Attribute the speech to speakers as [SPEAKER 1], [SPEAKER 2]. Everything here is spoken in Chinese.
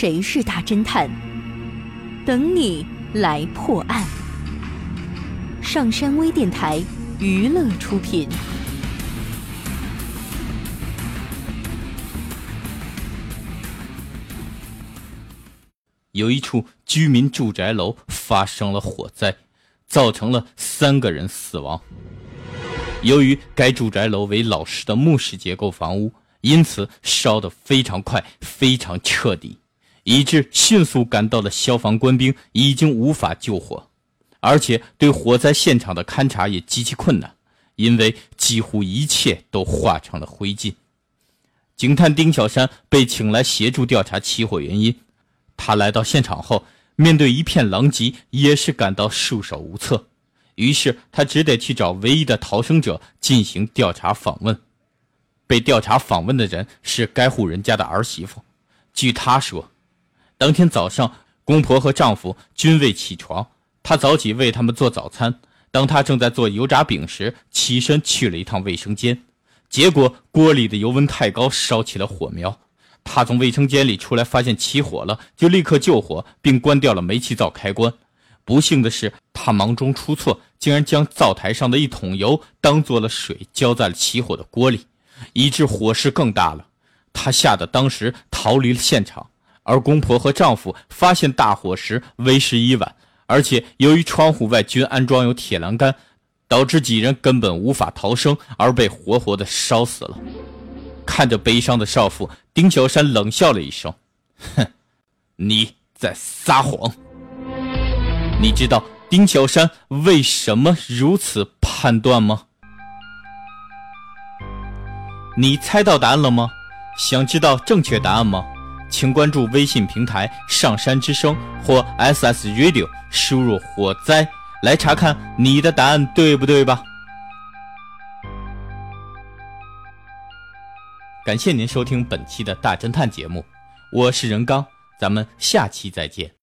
[SPEAKER 1] 谁是大侦探？等你来破案。上山微电台娱乐出品。
[SPEAKER 2] 有一处居民住宅楼发生了火灾，造成了三个人死亡。由于该住宅楼为老式的木式结构房屋，因此烧得非常快、非常彻底，以致迅速赶到的消防官兵已经无法救火，而且对火灾现场的勘查也极其困难，因为几乎一切都化成了灰烬。警探丁小山被请来协助调查起火原因。他来到现场后，面对一片狼藉，也是感到束手无策。于是他只得去找唯一的逃生者进行调查访问。被调查访问的人是该户人家的儿媳妇。据他说，当天早上公婆和丈夫均未起床，她早起为他们做早餐。当她正在做油炸饼时，起身去了一趟卫生间，结果锅里的油温太高，烧起了火苗。他从卫生间里出来，发现起火了，就立刻救火，并关掉了煤气灶开关。不幸的是，他忙中出错，竟然将灶台上的一桶油当做了水，浇在了起火的锅里，以致火势更大了。他吓得当时逃离了现场。而公婆和丈夫发现大火时为时已晚，而且由于窗户外均安装有铁栏杆，导致几人根本无法逃生，而被活活的烧死了。看着悲伤的少妇，丁小山冷笑了一声：“哼，你在撒谎。你知道丁小山为什么如此判断吗？你猜到答案了吗？想知道正确答案吗？请关注微信平台‘上山之声’或 SS Radio，输入‘火灾’来查看你的答案对不对吧。”感谢您收听本期的大侦探节目，我是任刚，咱们下期再见。